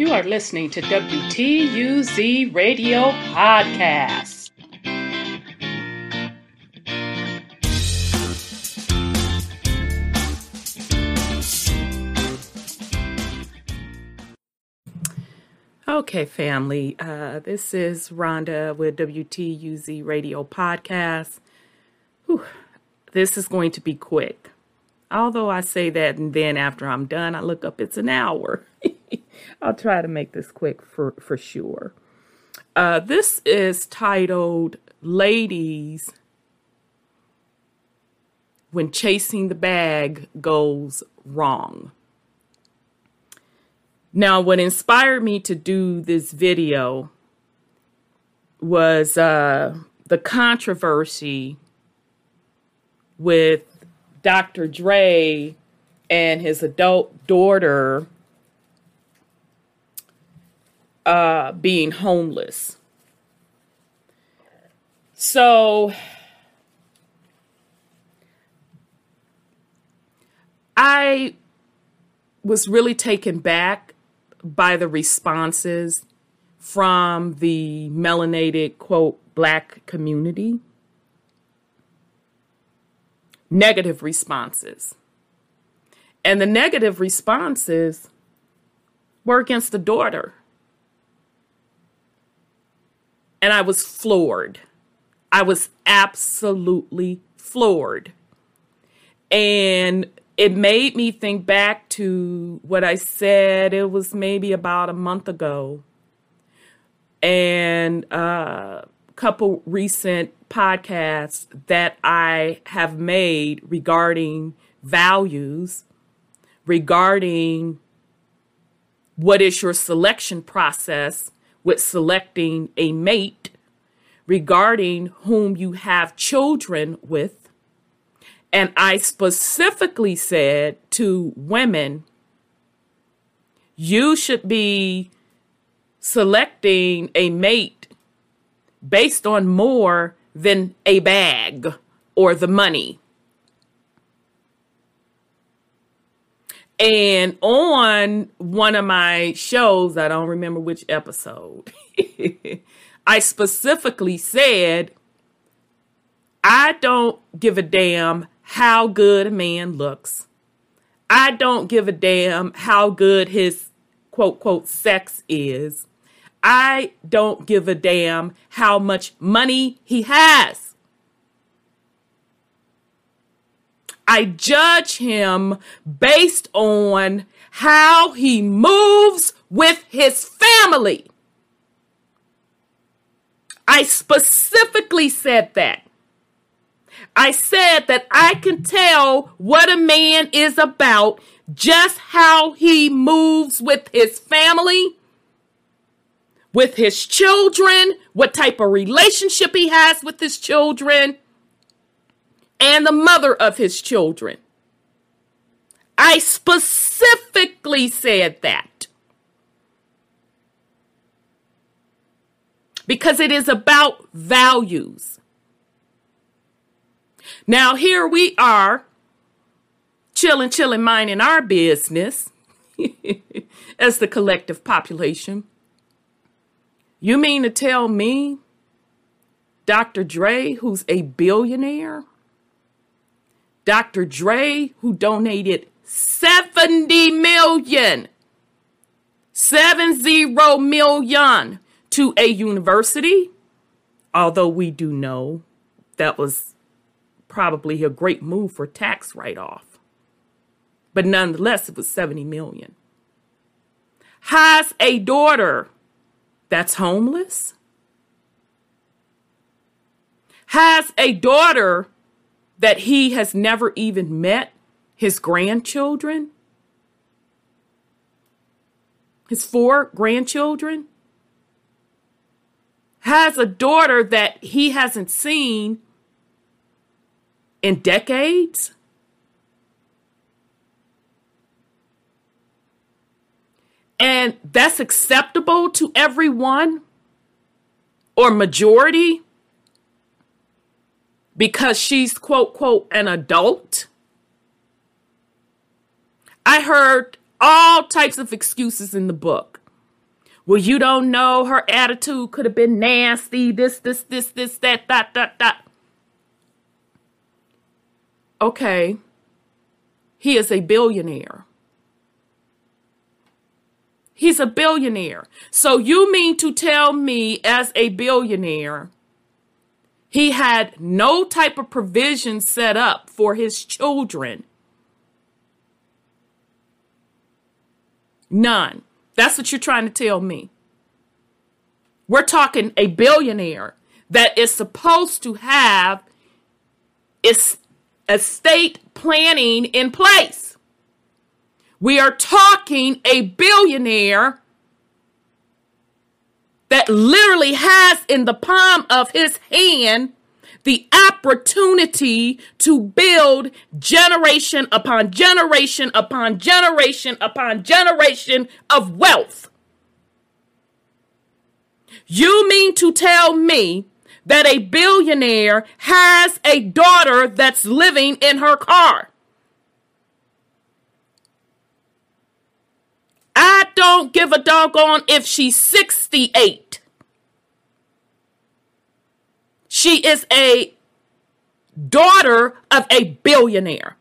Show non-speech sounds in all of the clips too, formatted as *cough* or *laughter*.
You are listening to WTUZ Radio Podcast. Okay, family. Uh, this is Rhonda with WTUZ Radio Podcast. Whew. This is going to be quick. Although I say that, and then after I'm done, I look up, it's an hour. *laughs* *laughs* I'll try to make this quick for, for sure. Uh, this is titled Ladies When Chasing the Bag Goes Wrong. Now, what inspired me to do this video was uh, the controversy with Dr. Dre and his adult daughter uh, being homeless. So I was really taken back by the responses from the melanated, quote, black community. Negative responses. And the negative responses were against the daughter. And I was floored. I was absolutely floored. And it made me think back to what I said, it was maybe about a month ago. And a uh, couple recent podcasts that I have made regarding values, regarding what is your selection process with selecting a mate, regarding whom you have children with and I specifically said to women, you should be selecting a mate based on more than a bag or the money. And on one of my shows, I don't remember which episode, *laughs* I specifically said, I don't give a damn how good a man looks. I don't give a damn how good his quote, quote, sex is. I don't give a damn how much money he has. I judge him based on how he moves with his family. I specifically said that. I said that I can tell what a man is about just how he moves with his family, with his children, what type of relationship he has with his children, and the mother of his children. I specifically said that. Because it is about values. Now, here we are, chilling, chilling, minding our business *laughs* as the collective population. You mean to tell me Dr. Dre, who's a billionaire, Dr. Dre, who donated 70 million, seven zero million to a university, although we do know that was probably a great move for tax write off. But nonetheless, it was 70 million. Has a daughter that's homeless. Has a daughter that he has never even met his grandchildren, his four grandchildren. Has a daughter that he hasn't seen in decades? And that's acceptable to everyone or majority because she's quote, quote, an adult. I heard all types of excuses in the book. Well, you don't know her attitude could have been nasty, this, this, this, this, that, that, that, that. Okay. He is a billionaire. He's a billionaire. So you mean to tell me, as a billionaire, he had no type of provision set up for his children? None. That's what you're trying to tell me. We're talking a billionaire that is supposed to have estate planning in place. We are talking a billionaire literally has in the palm of his hand the opportunity to build generation upon generation upon generation upon generation of wealth. You mean to tell me that a billionaire has a daughter that's living in her car? I don't give a doggone if she's 68. She is a daughter of a billionaire.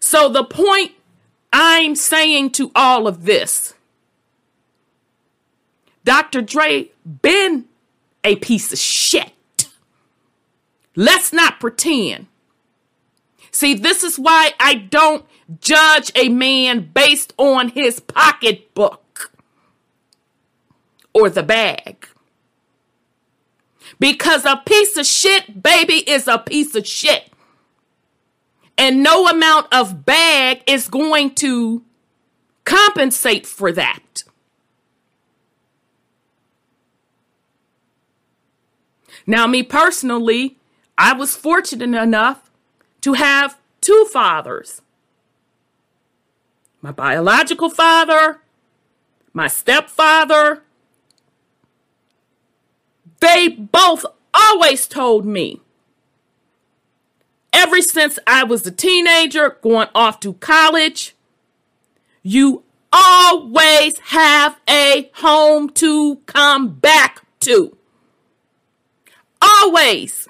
So, the point I'm saying to all of this Dr. Dre been a piece of shit. Let's not pretend. See, this is why I don't judge a man based on his pocketbook or the bag. Because a piece of shit, baby, is a piece of shit. And no amount of bag is going to compensate for that. Now, me personally, I was fortunate enough to have two fathers my biological father, my stepfather. They both always told me, ever since I was a teenager going off to college, you always have a home to come back to. Always.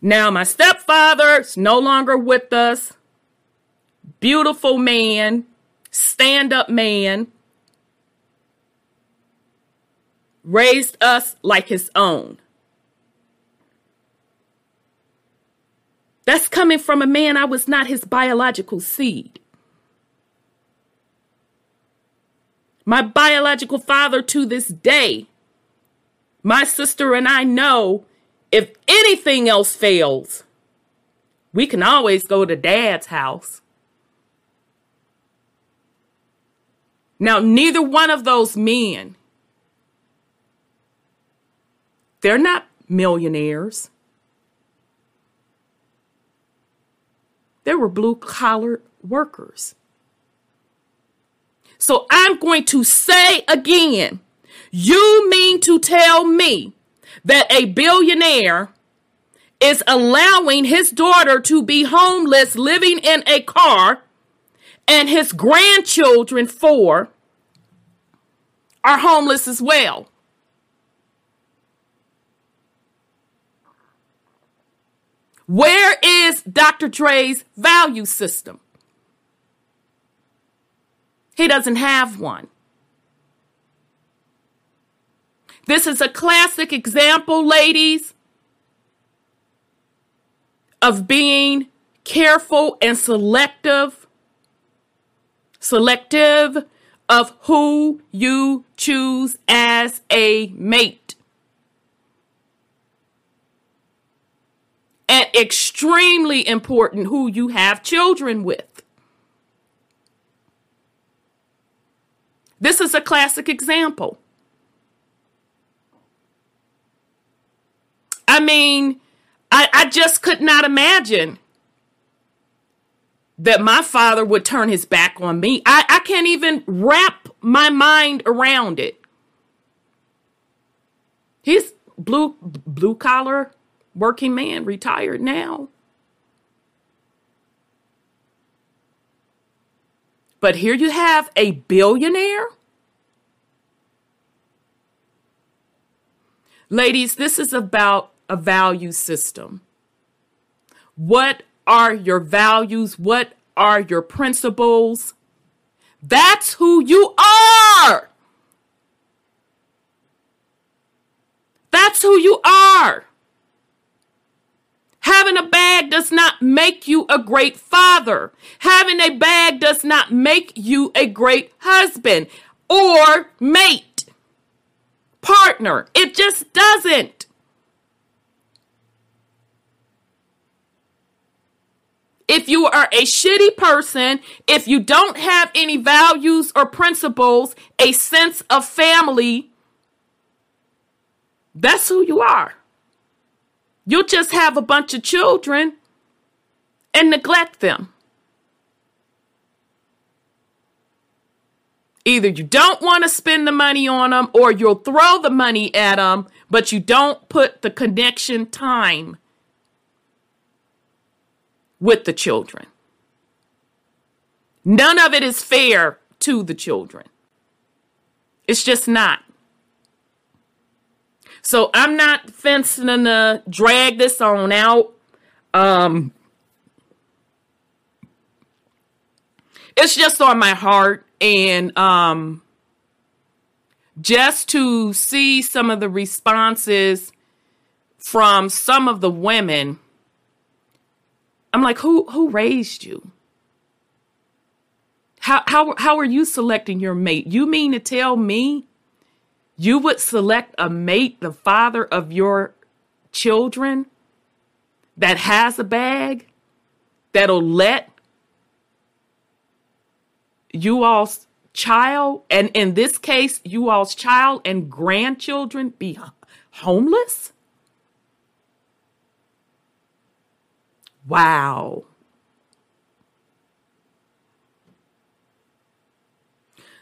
Now, my stepfather's no longer with us. Beautiful man, stand up man, raised us like his own. That's coming from a man I was not his biological seed. My biological father to this day, my sister and I know if anything else fails, we can always go to dad's house. Now, neither one of those men, they're not millionaires. They were blue collar workers. So I'm going to say again, you mean to tell me that a billionaire is allowing his daughter to be homeless, living in a car, and his grandchildren, four, are homeless as well. Where is Dr. Dre's value system? He doesn't have one. This is a classic example, ladies, of being careful and selective, selective of who you choose as a mate. And extremely important who you have children with. This is a classic example. I mean, I, I just could not imagine that my father would turn his back on me. I, I can't even wrap my mind around it. He's blue blue collar working man, retired now. But here you have a billionaire. Ladies, this is about a value system. What are your values? What are your principles? That's who you are. That's who you are. Having a bag does not make you a great father. Having a bag does not make you a great husband or mate, partner. It just doesn't. If you are a shitty person, if you don't have any values or principles, a sense of family, that's who you are. You'll just have a bunch of children and neglect them. Either you don't want to spend the money on them or you'll throw the money at them, but you don't put the connection time with the children. None of it is fair to the children. It's just not. So I'm not fencing to drag this on out. Um, it's just on my heart and um, just to see some of the responses from some of the women I'm like, who who raised you? How how how are you selecting your mate? You mean to tell me you would select a mate, the father of your children, that has a bag, that'll let you all's child, and in this case, you all's child and grandchildren be homeless? Wow.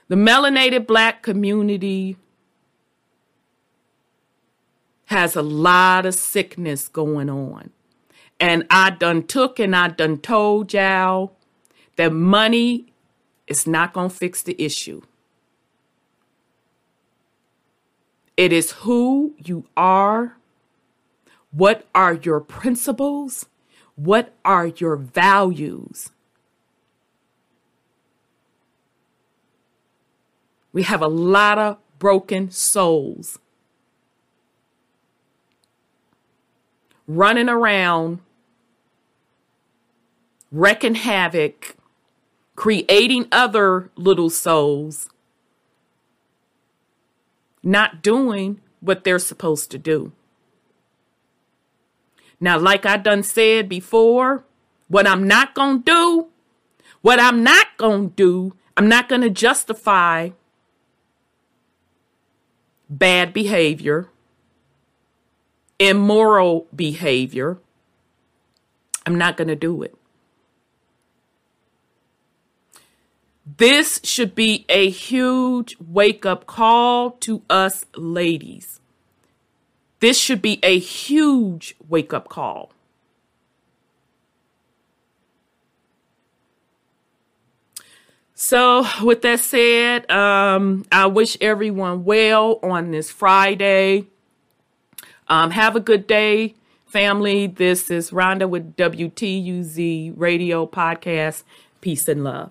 The melanated black community has a lot of sickness going on. And I done took and I done told y'all that money is not going to fix the issue. It is who you are. What are your principles? What are your values? We have a lot of broken souls running around, wrecking havoc, creating other little souls, not doing what they're supposed to do. Now, like I done said before, what I'm not going to do, what I'm not going to do, I'm not going to justify bad behavior, immoral behavior. I'm not going to do it. This should be a huge wake up call to us ladies. This should be a huge wake up call. So, with that said, um, I wish everyone well on this Friday. Um, have a good day, family. This is Rhonda with WTUZ Radio Podcast. Peace and love.